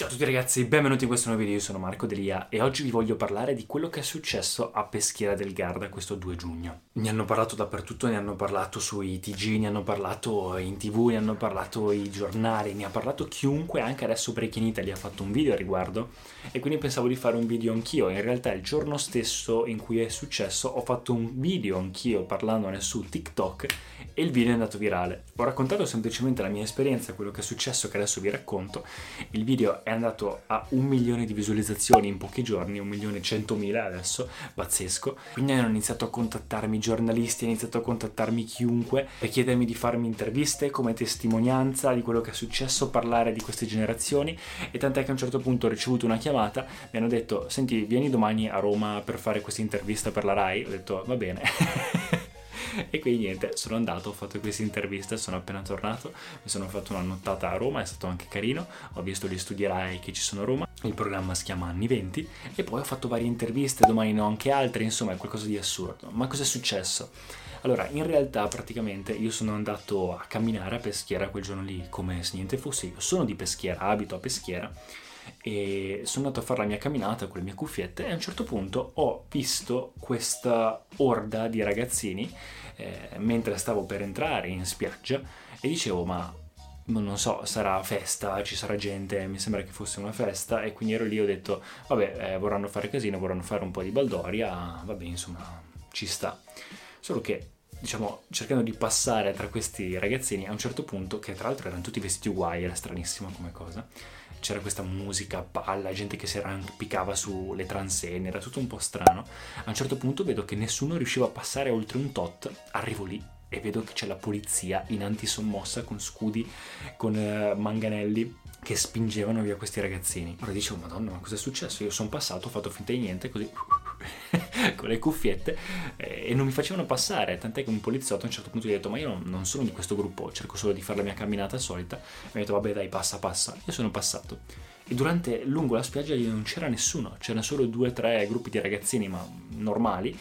Ciao a tutti ragazzi, benvenuti in questo nuovo video, io sono Marco Delia e oggi vi voglio parlare di quello che è successo a Peschiera del Garda questo 2 giugno. Ne hanno parlato dappertutto, ne hanno parlato sui TG, ne hanno parlato in tv, ne hanno parlato i giornali, ne ha parlato chiunque, anche adesso Break in Italy ha fatto un video a riguardo e quindi pensavo di fare un video anch'io. In realtà il giorno stesso in cui è successo ho fatto un video anch'io parlandone su TikTok e il video è andato virale. Ho raccontato semplicemente la mia esperienza, quello che è successo che adesso vi racconto. Il video è è andato a un milione di visualizzazioni in pochi giorni, un milione e centomila adesso, pazzesco. Quindi hanno iniziato a contattarmi giornalisti, hanno iniziato a contattarmi chiunque per chiedermi di farmi interviste come testimonianza di quello che è successo, parlare di queste generazioni e tant'è che a un certo punto ho ricevuto una chiamata, mi hanno detto senti vieni domani a Roma per fare questa intervista per la RAI, ho detto va bene. e quindi niente, sono andato, ho fatto questa intervista, sono appena tornato, mi sono fatto una nottata a Roma, è stato anche carino, ho visto gli studi Rai che ci sono a Roma, il programma si chiama Anni 20 e poi ho fatto varie interviste, domani ne ho anche altre, insomma è qualcosa di assurdo. Ma cosa è successo? Allora, in realtà praticamente io sono andato a camminare a Peschiera quel giorno lì come se niente fosse, io sono di Peschiera, abito a Peschiera e sono andato a fare la mia camminata con le mie cuffiette e a un certo punto ho visto questa orda di ragazzini eh, mentre stavo per entrare in spiaggia e dicevo ma non so, sarà festa, ci sarà gente, mi sembra che fosse una festa e quindi ero lì e ho detto vabbè eh, vorranno fare casino, vorranno fare un po' di baldoria, vabbè insomma ci sta. Solo che diciamo, cercando di passare tra questi ragazzini a un certo punto, che tra l'altro erano tutti vestiti uguali, era stranissima come cosa, c'era questa musica, palla, gente che si arrampicava sulle transenne, era tutto un po' strano. A un certo punto vedo che nessuno riusciva a passare oltre un tot, arrivo lì e vedo che c'è la polizia in antisommossa con scudi, con uh, manganelli che spingevano via questi ragazzini. Ora dicevo, madonna, ma cosa è successo? Io sono passato, ho fatto finta di niente, così con le cuffiette eh, e non mi facevano passare, tant'è che un poliziotto a un certo punto gli ha detto ma io non, sono di questo gruppo, cerco solo di fare la mia camminata solita, mi ha detto vabbè dai passa passa, io sono passato. E durante, lungo la spiaggia non c'era nessuno, c'erano solo due o tre gruppi di ragazzini ma normali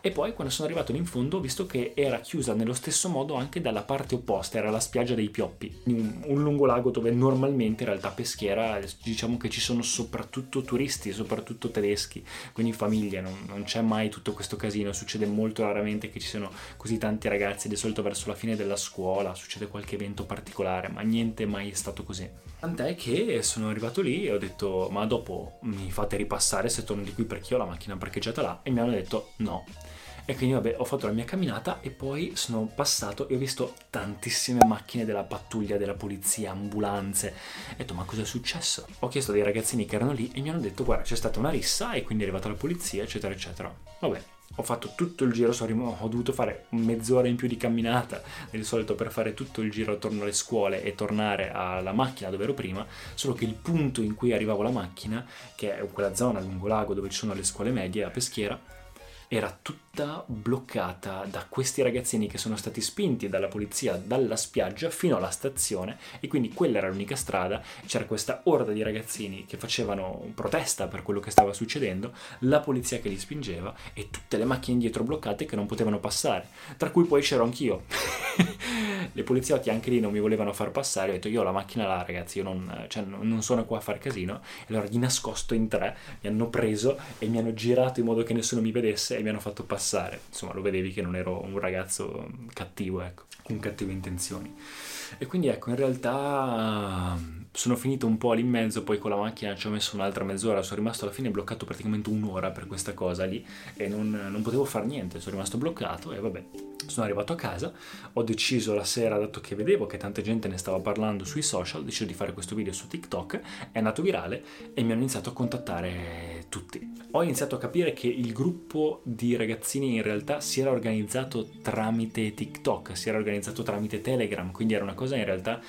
e poi quando sono arrivato in fondo ho visto che era chiusa nello stesso modo anche dalla parte opposta, era la spiaggia dei Pioppi, un, un lungolago dove normalmente in realtà peschiera diciamo che ci sono soprattutto turisti, soprattutto tedeschi, quindi famiglie, non, non c'è mai tutto questo casino, succede molto raramente che ci siano così tanti ragazzi, di solito verso la fine della scuola succede qualche evento particolare, ma niente mai è stato così. Tant'è che sono arrivato lì e ho detto ma dopo mi fate ripassare se torno di qui perché ho la macchina parcheggiata là e mi hanno detto no e quindi vabbè, ho fatto la mia camminata e poi sono passato e ho visto tantissime macchine della pattuglia, della polizia, ambulanze. Ho detto, ma cosa è successo? Ho chiesto dei ragazzini che erano lì e mi hanno detto, guarda, c'è stata una rissa e quindi è arrivata la polizia, eccetera, eccetera. Vabbè, ho fatto tutto il giro, rim- ho dovuto fare mezz'ora in più di camminata del solito per fare tutto il giro attorno alle scuole e tornare alla macchina dove ero prima, solo che il punto in cui arrivavo la macchina, che è quella zona lungo lago dove ci sono le scuole medie a Peschiera, era tutta bloccata da questi ragazzini che sono stati spinti dalla polizia dalla spiaggia fino alla stazione e quindi quella era l'unica strada, c'era questa orda di ragazzini che facevano protesta per quello che stava succedendo, la polizia che li spingeva e tutte le macchine dietro bloccate che non potevano passare, tra cui poi c'ero anch'io. le poliziotti anche lì non mi volevano far passare, ho detto io ho la macchina là ragazzi, io non, cioè, non sono qua a far casino, e allora di nascosto in tre mi hanno preso e mi hanno girato in modo che nessuno mi vedesse e mi hanno fatto passare. Insomma, lo vedevi che non ero un ragazzo cattivo, ecco, con cattive intenzioni. E quindi ecco, in realtà sono finito un po' lì in mezzo, poi con la macchina ci ho messo un'altra mezz'ora, sono rimasto alla fine bloccato praticamente un'ora per questa cosa lì e non, non potevo fare niente, sono rimasto bloccato e vabbè, sono arrivato a casa, ho deciso la sera dato che vedevo che tanta gente ne stava parlando sui social, deciso di fare questo video su TikTok, è andato virale e mi hanno iniziato a contattare tutti. Ho iniziato a capire che il gruppo di ragazzini in realtà si era organizzato tramite TikTok, si era organizzato tramite Telegram, quindi era una cosa in realtà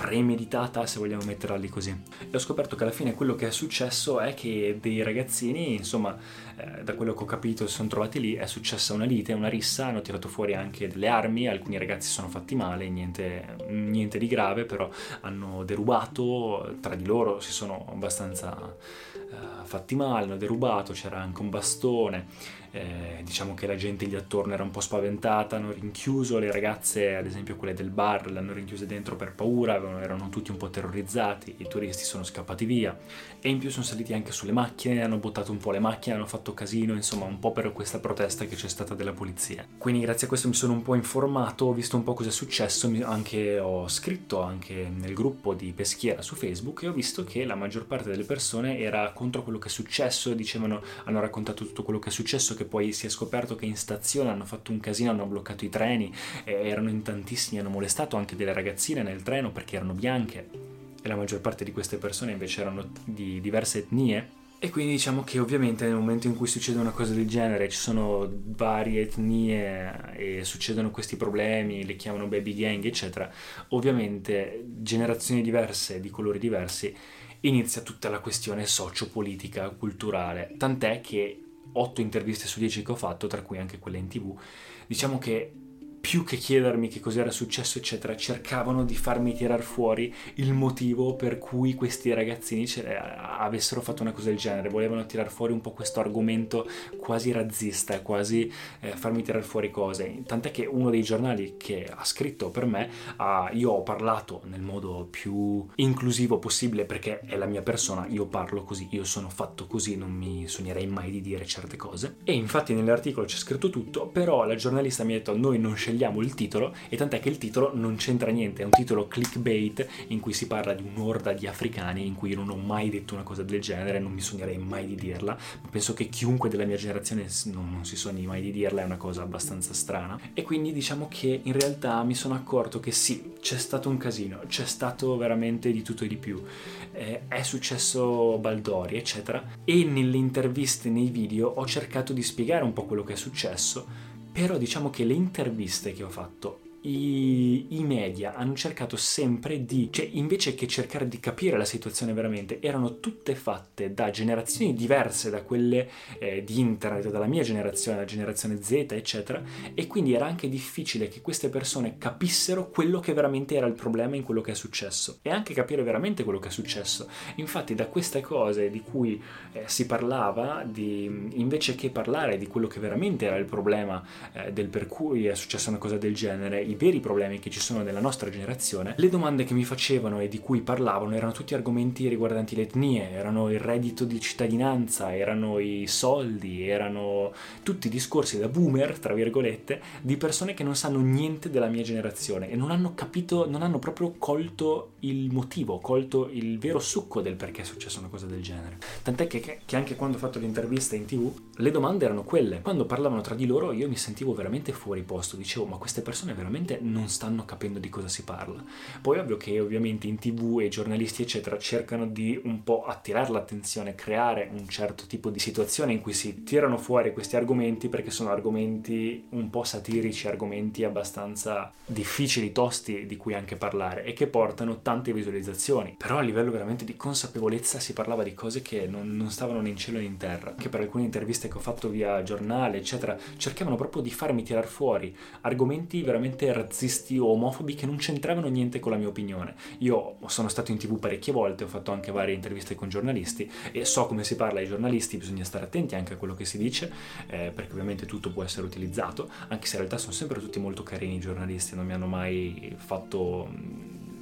premeditata, se vogliamo metterla lì così. E ho scoperto che alla fine quello che è successo è che dei ragazzini, insomma, eh, da quello che ho capito, si sono trovati lì, è successa una lite, una rissa, hanno tirato fuori anche delle armi, alcuni ragazzi sono fatti male, niente, niente di grave, però hanno derubato, tra di loro si sono abbastanza eh, fatti male, hanno derubato, c'era anche un bastone eh, diciamo che la gente lì attorno era un po' spaventata, hanno rinchiuso le ragazze, ad esempio quelle del bar, le hanno rinchiuse dentro per paura, erano tutti un po' terrorizzati, i turisti sono scappati via e in più sono saliti anche sulle macchine, hanno buttato un po' le macchine, hanno fatto casino, insomma un po' per questa protesta che c'è stata della polizia. Quindi grazie a questo mi sono un po' informato, ho visto un po' cosa è successo, anche, ho scritto anche nel gruppo di peschiera su Facebook e ho visto che la maggior parte delle persone era contro quello che è successo, dicevano, hanno raccontato tutto quello che è successo, che poi si è scoperto che in stazione hanno fatto un casino, hanno bloccato i treni, erano in tantissimi, hanno molestato anche delle ragazzine nel treno perché erano bianche e la maggior parte di queste persone invece erano di diverse etnie. E quindi diciamo che ovviamente nel momento in cui succede una cosa del genere, ci sono varie etnie e succedono questi problemi, le chiamano baby gang, eccetera, ovviamente generazioni diverse, di colori diversi, inizia tutta la questione sociopolitica, culturale. Tant'è che 8 interviste su 10 che ho fatto, tra cui anche quelle in tv, diciamo che più che chiedermi che cos'era successo, eccetera, cercavano di farmi tirar fuori il motivo per cui questi ragazzini avessero fatto una cosa del genere. Volevano tirar fuori un po' questo argomento quasi razzista, quasi eh, farmi tirar fuori cose. Tant'è che uno dei giornali che ha scritto per me, ha, io ho parlato nel modo più inclusivo possibile perché è la mia persona, io parlo così, io sono fatto così, non mi sognerei mai di dire certe cose. E infatti nell'articolo c'è scritto tutto, però la giornalista mi ha detto noi non scegliamo scegliamo il titolo e tant'è che il titolo non c'entra niente, è un titolo clickbait in cui si parla di un'orda di africani in cui io non ho mai detto una cosa del genere, non mi sognerei mai di dirla, penso che chiunque della mia generazione non, non si sogni mai di dirla, è una cosa abbastanza strana. E quindi diciamo che in realtà mi sono accorto che sì, c'è stato un casino, c'è stato veramente di tutto e di più, eh, è successo Baldori, eccetera, e nelle interviste, nei video ho cercato di spiegare un po' quello che è successo però diciamo che le interviste che ho fatto i, i, media hanno cercato sempre di, cioè invece che cercare di capire la situazione veramente, erano tutte fatte da generazioni diverse da quelle eh, di internet, dalla mia generazione, la generazione Z, eccetera, e quindi era anche difficile che queste persone capissero quello che veramente era il problema in quello che è successo e anche capire veramente quello che è successo. Infatti da queste cose di cui eh, si parlava, di, invece che parlare di quello che veramente era il problema eh, del per cui è successa una cosa del genere, i veri problemi che ci sono nella nostra generazione, le domande che mi facevano e di cui parlavano erano tutti argomenti riguardanti le etnie, erano il reddito di cittadinanza, erano i soldi, erano tutti discorsi da boomer, tra virgolette, di persone che non sanno niente della mia generazione e non hanno capito, non hanno proprio colto il motivo, colto il vero succo del perché è successa una cosa del genere. Tant'è che, che anche quando ho fatto l'intervista in tv, le domande erano quelle. Quando parlavano tra di loro io mi sentivo veramente fuori posto, dicevo ma queste persone veramente non stanno capendo di cosa si parla. Poi ovvio che ovviamente in tv e giornalisti eccetera cercano di un po' attirare l'attenzione, creare un certo tipo di situazione in cui si tirano fuori questi argomenti perché sono argomenti un po' satirici, argomenti abbastanza difficili, tosti di cui anche parlare e che portano tante visualizzazioni. Però a livello veramente di consapevolezza si parlava di cose che non, non stavano né in cielo né in terra. Che per alcune interviste che ho fatto via giornale eccetera cercavano proprio di farmi tirar fuori argomenti veramente razzisti o omofobi che non c'entravano niente con la mia opinione. Io sono stato in tv parecchie volte, ho fatto anche varie interviste con giornalisti e so come si parla ai giornalisti, bisogna stare attenti anche a quello che si dice, eh, perché ovviamente tutto può essere utilizzato, anche se in realtà sono sempre tutti molto carini i giornalisti, non mi hanno mai fatto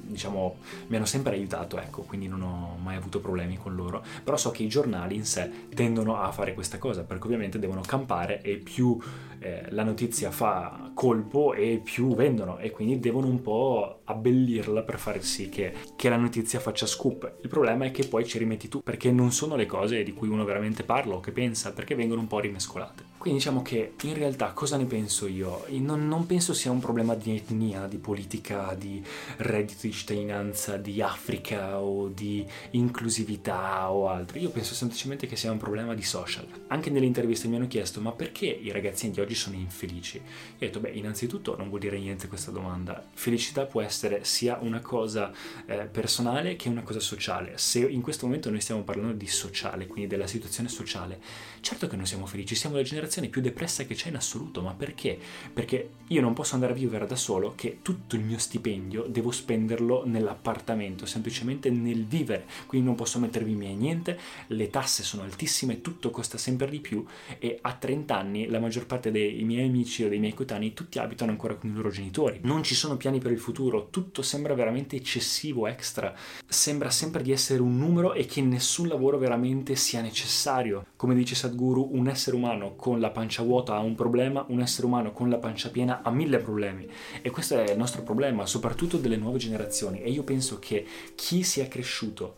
diciamo, mi hanno sempre aiutato, ecco, quindi non ho mai avuto problemi con loro. Però so che i giornali in sé tendono a fare questa cosa, perché ovviamente devono campare e più eh, la notizia fa colpo e più vendono e quindi devono un po' abbellirla per far sì che, che la notizia faccia scoop. Il problema è che poi ci rimetti tu, perché non sono le cose di cui uno veramente parla o che pensa, perché vengono un po' rimescolate. Quindi diciamo che in realtà cosa ne penso io? Non, non, penso sia un problema di etnia, di politica, di reddito di cittadinanza, di Africa o di inclusività o altro. Io penso semplicemente che sia un problema di social. Anche nelle interviste mi hanno chiesto ma perché i ragazzini di oggi sono infelici? Io ho detto beh innanzitutto non vuol dire niente questa domanda. Felicità può essere sia una cosa eh, personale che una cosa sociale. Se in questo momento noi stiamo parlando di sociale, quindi della situazione sociale, certo che non siamo felici, siamo la generazione generazione più depressa che c'è in assoluto. Ma perché? Perché io non posso andare a vivere da solo che tutto il mio stipendio devo spenderlo nell'appartamento, semplicemente nel vivere. Quindi non posso mettervi via niente, le tasse sono altissime, tutto costa sempre di più e a 30 anni la maggior parte dei miei amici o dei miei coetanei tutti abitano ancora con i loro genitori. Non ci sono piani per il futuro, tutto sembra veramente eccessivo, extra. Sembra sempre di essere un numero e che nessun lavoro veramente sia necessario. Come dice Sadhguru, un essere umano con la pancia vuota ha un problema, un essere umano con la pancia piena ha mille problemi. E questo è il nostro problema, soprattutto delle nuove generazioni. E io penso che chi sia cresciuto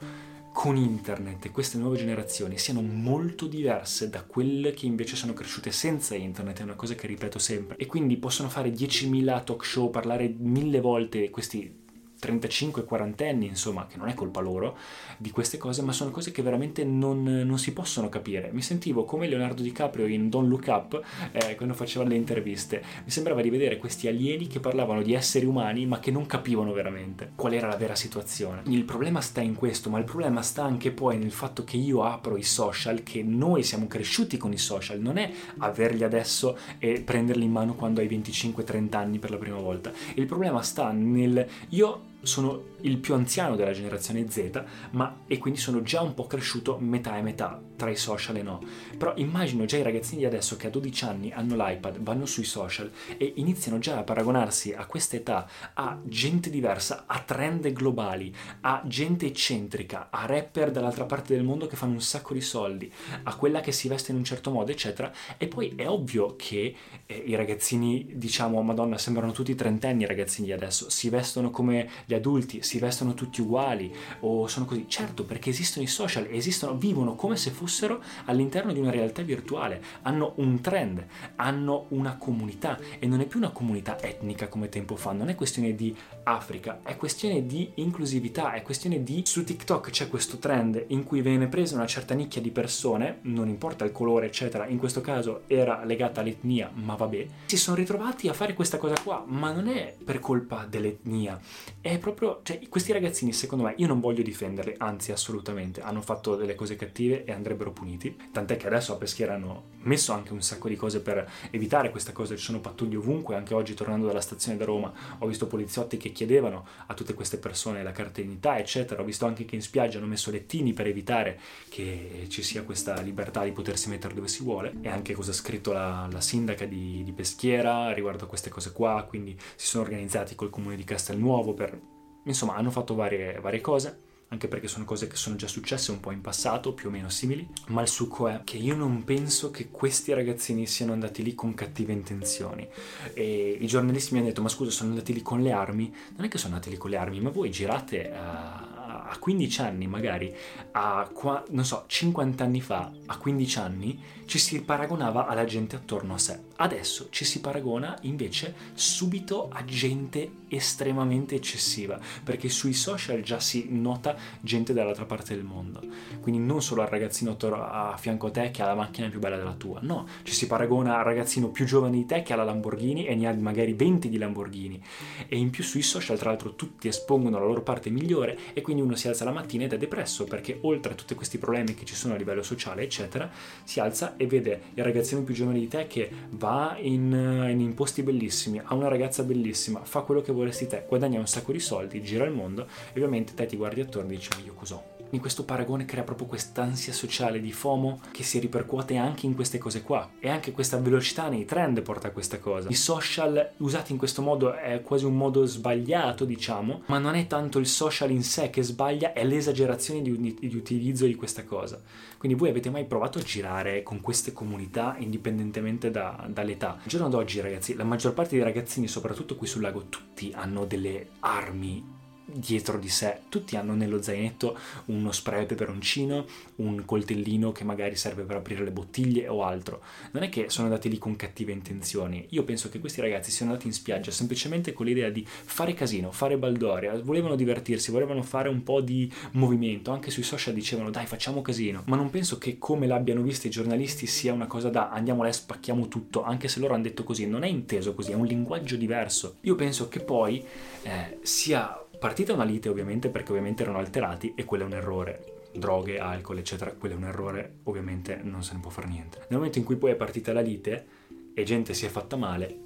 con internet e queste nuove generazioni siano molto diverse da quelle che invece sono cresciute senza internet, è una cosa che ripeto sempre. E quindi possono fare 10.000 talk show, parlare mille volte questi 35-40 anni, insomma, che non è colpa loro di queste cose, ma sono cose che veramente non, non, si possono capire. Mi sentivo come Leonardo DiCaprio in Don't Look Up, eh, quando faceva le interviste. Mi sembrava di vedere questi alieni che parlavano di esseri umani, ma che non capivano veramente qual era la vera situazione. Il problema sta in questo, ma il problema sta anche poi nel fatto che io apro i social, che noi siamo cresciuti con i social, non è averli adesso e prenderli in mano quando hai 25-30 anni per la prima volta. Il problema sta nel io sono il più anziano della generazione Z, ma e quindi sono già un po' cresciuto metà e metà tra i social e no. Però immagino già i ragazzini di adesso che a 12 anni hanno l'iPad, vanno sui social e iniziano già a paragonarsi a questa età a gente diversa, a trend globali, a gente eccentrica, a rapper dall'altra parte del mondo che fanno un sacco di soldi, a quella che si veste in un certo modo, eccetera. E poi è ovvio che eh, i ragazzini, diciamo, madonna, sembrano tutti trentenni i ragazzini di adesso, si vestono come gli adulti, si vestono tutti uguali o sono così. Certo, perché esistono i social, esistono, vivono come se fossero all'interno di una realtà virtuale, hanno un trend, hanno una comunità e non è più una comunità etnica come tempo fa, non è questione di Africa, è questione di inclusività, è questione di su TikTok c'è questo trend in cui viene presa una certa nicchia di persone, non importa il colore, eccetera, in questo caso era legata all'etnia, ma vabbè, si sono ritrovati a fare questa cosa qua, ma non è per colpa dell'etnia, è proprio, cioè questi ragazzini secondo me, io non voglio difenderli, anzi assolutamente, hanno fatto delle cose cattive e andrebbero puniti, tant'è che adesso a Peschiera hanno messo anche un sacco di cose per evitare questa cosa, ci sono pattugli ovunque, anche oggi tornando dalla stazione da Roma ho visto poliziotti che chiedevano a tutte queste persone la carta d'identità, eccetera, ho visto anche che in spiaggia hanno messo lettini per evitare che ci sia questa libertà di potersi mettere dove si vuole, e anche cosa ha scritto la, la sindaca di, di Peschiera riguardo a queste cose qua, quindi si sono organizzati col comune di Castelnuovo per... insomma hanno fatto varie, varie cose anche perché sono cose che sono già successe un po' in passato, più o meno simili, ma il succo è che io non penso che questi ragazzini siano andati lì con cattive intenzioni. E i giornalisti mi hanno detto, ma scusa, sono andati lì con le armi? Non è che sono andati lì con le armi, ma voi girate a a 15 anni, magari a non so, 50 anni fa, a 15 anni, ci si paragonava alla gente attorno a sé. Adesso ci si paragona invece subito a gente estremamente eccessiva, perché sui social già si nota gente dall'altra parte del mondo. Quindi non solo al ragazzino a fianco a te che ha la macchina più bella della tua, no, ci si paragona al ragazzino più giovane di te che ha la Lamborghini e ne ha magari 20 di Lamborghini. E in più sui social, tra l'altro, tutti espongono la loro parte migliore e quindi uno si alza la mattina ed è depresso perché oltre a tutti questi problemi che ci sono a livello sociale, eccetera, si alza e vede il ragazzino più giovane di te che va in, in posti bellissimi, ha una ragazza bellissima, fa quello che vorresti te, guadagna un sacco di soldi, gira il mondo e ovviamente te ti guardi attorno e dici ma io cos'ho? Quindi questo paragone crea proprio quest'ansia sociale di FOMO che si ripercuote anche in queste cose qua. E anche questa velocità nei trend porta a questa cosa. I social usati in questo modo è quasi un modo sbagliato, diciamo, ma non è tanto il social in sé che sbaglia, è l'esagerazione di, di utilizzo di questa cosa. Quindi voi avete mai provato a girare con queste comunità indipendentemente da, dall'età? Il giorno d'oggi, ragazzi, la maggior parte dei ragazzini, soprattutto qui sul lago, tutti hanno delle armi dietro di sé. Tutti hanno nello zainetto uno spray peperoncino, un coltellino che magari serve per aprire le bottiglie o altro. Non è che sono andati lì con cattive intenzioni. Io penso che questi ragazzi siano andati in spiaggia semplicemente con l'idea di fare casino, fare baldoria, volevano divertirsi, volevano fare un po' di movimento. Anche sui social dicevano dai facciamo casino. Ma non penso che come l'abbiano visto i giornalisti sia una cosa da andiamo là e spacchiamo tutto, anche se loro hanno detto così. Non è inteso così, è un linguaggio diverso. Io penso che poi eh, sia partita una lite ovviamente perché ovviamente erano alterati e quello è un errore droghe, alcol, eccetera, quello è un errore, ovviamente non se ne può fare niente. Nel momento in cui poi è partita la lite e gente si è fatta male,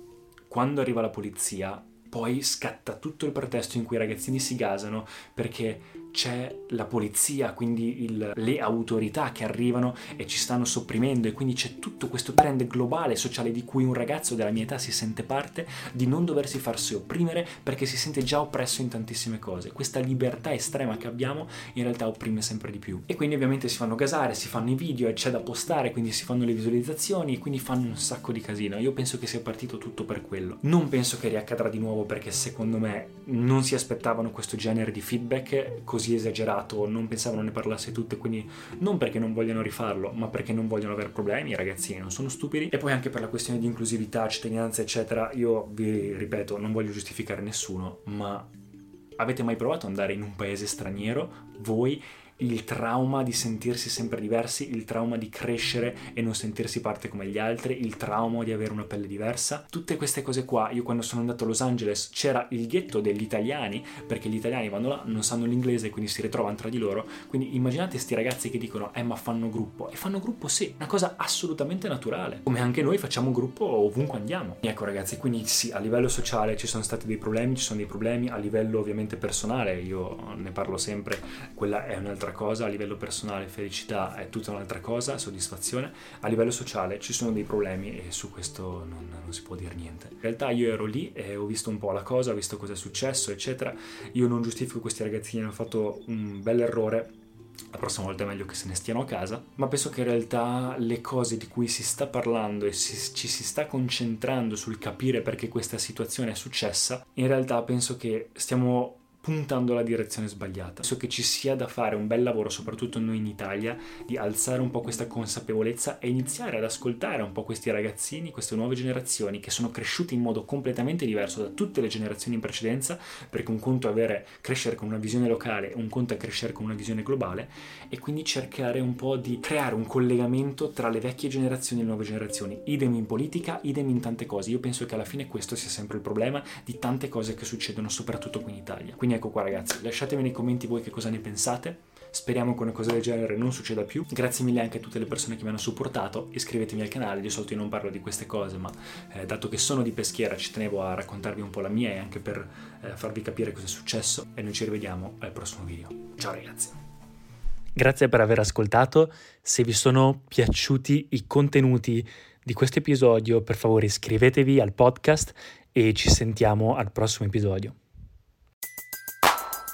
quando arriva la polizia, poi scatta tutto il pretesto in cui i ragazzini si gasano perché c'è la polizia, quindi il, le autorità che arrivano e ci stanno sopprimendo e quindi c'è tutto questo trend globale sociale di cui un ragazzo della mia età si sente parte di non doversi farsi opprimere perché si sente già oppresso in tantissime cose. Questa libertà estrema che abbiamo in realtà opprime sempre di più. E quindi ovviamente si fanno gasare, si fanno i video e c'è da postare, quindi si fanno le visualizzazioni e quindi fanno un sacco di casino. Io penso che sia partito tutto per quello. Non penso che riaccadrà di nuovo perché secondo me non si aspettavano questo genere di feedback così così esagerato, non pensavano ne parlasse tutte, quindi non perché non vogliono rifarlo, ma perché non vogliono avere problemi, i ragazzini non sono stupidi. E poi anche per la questione di inclusività, cittadinanza, eccetera, io vi ripeto, non voglio giustificare nessuno, ma avete mai provato ad andare in un paese straniero, voi il trauma di sentirsi sempre diversi, il trauma di crescere e non sentirsi parte come gli altri, il trauma di avere una pelle diversa. Tutte queste cose qua, io quando sono andato a Los Angeles c'era il ghetto degli italiani, perché gli italiani vanno là, non sanno l'inglese, quindi si ritrovano tra di loro. Quindi immaginate questi ragazzi che dicono, eh ma fanno gruppo. E fanno gruppo sì, una cosa assolutamente naturale. Come anche noi facciamo gruppo ovunque andiamo. E ecco ragazzi, quindi sì, a livello sociale ci sono stati dei problemi, ci sono dei problemi, a livello ovviamente personale, io ne parlo sempre, quella è un'altra un'altra cosa, a livello personale felicità è tutta un'altra cosa, soddisfazione, a livello sociale ci sono dei problemi e su questo non, non si può dire niente. In realtà io ero lì e ho visto un po' la cosa, ho visto cosa è successo, eccetera. Io non giustifico questi ragazzini, hanno fatto un bel errore, la prossima volta è meglio che se ne stiano a casa, ma penso che in realtà le cose di cui si sta parlando e si, ci si sta concentrando sul capire perché questa situazione è successa, in realtà penso che stiamo puntando alla direzione sbagliata. Penso che ci sia da fare un bel lavoro, soprattutto noi in Italia, di alzare un po' questa consapevolezza e iniziare ad ascoltare un po' questi ragazzini, queste nuove generazioni che sono cresciuti in modo completamente diverso da tutte le generazioni in precedenza, perché un conto è avere, crescere con una visione locale, un conto è crescere con una visione globale, e quindi cercare un po' di creare un collegamento tra le vecchie generazioni e le nuove generazioni, idem in politica, idem in tante cose. Io penso che alla fine questo sia sempre il problema di tante cose che succedono soprattutto qui in Italia. Ecco qua ragazzi, lasciatemi nei commenti voi che cosa ne pensate. Speriamo che una cosa del genere non succeda più. Grazie mille anche a tutte le persone che mi hanno supportato. Iscrivetevi al canale, di solito io non parlo di queste cose, ma eh, dato che sono di peschiera ci tenevo a raccontarvi un po' la mia e anche per eh, farvi capire cosa è successo. E noi ci rivediamo al prossimo video. Ciao ragazzi. Grazie per aver ascoltato. Se vi sono piaciuti i contenuti di questo episodio, per favore iscrivetevi al podcast e ci sentiamo al prossimo episodio.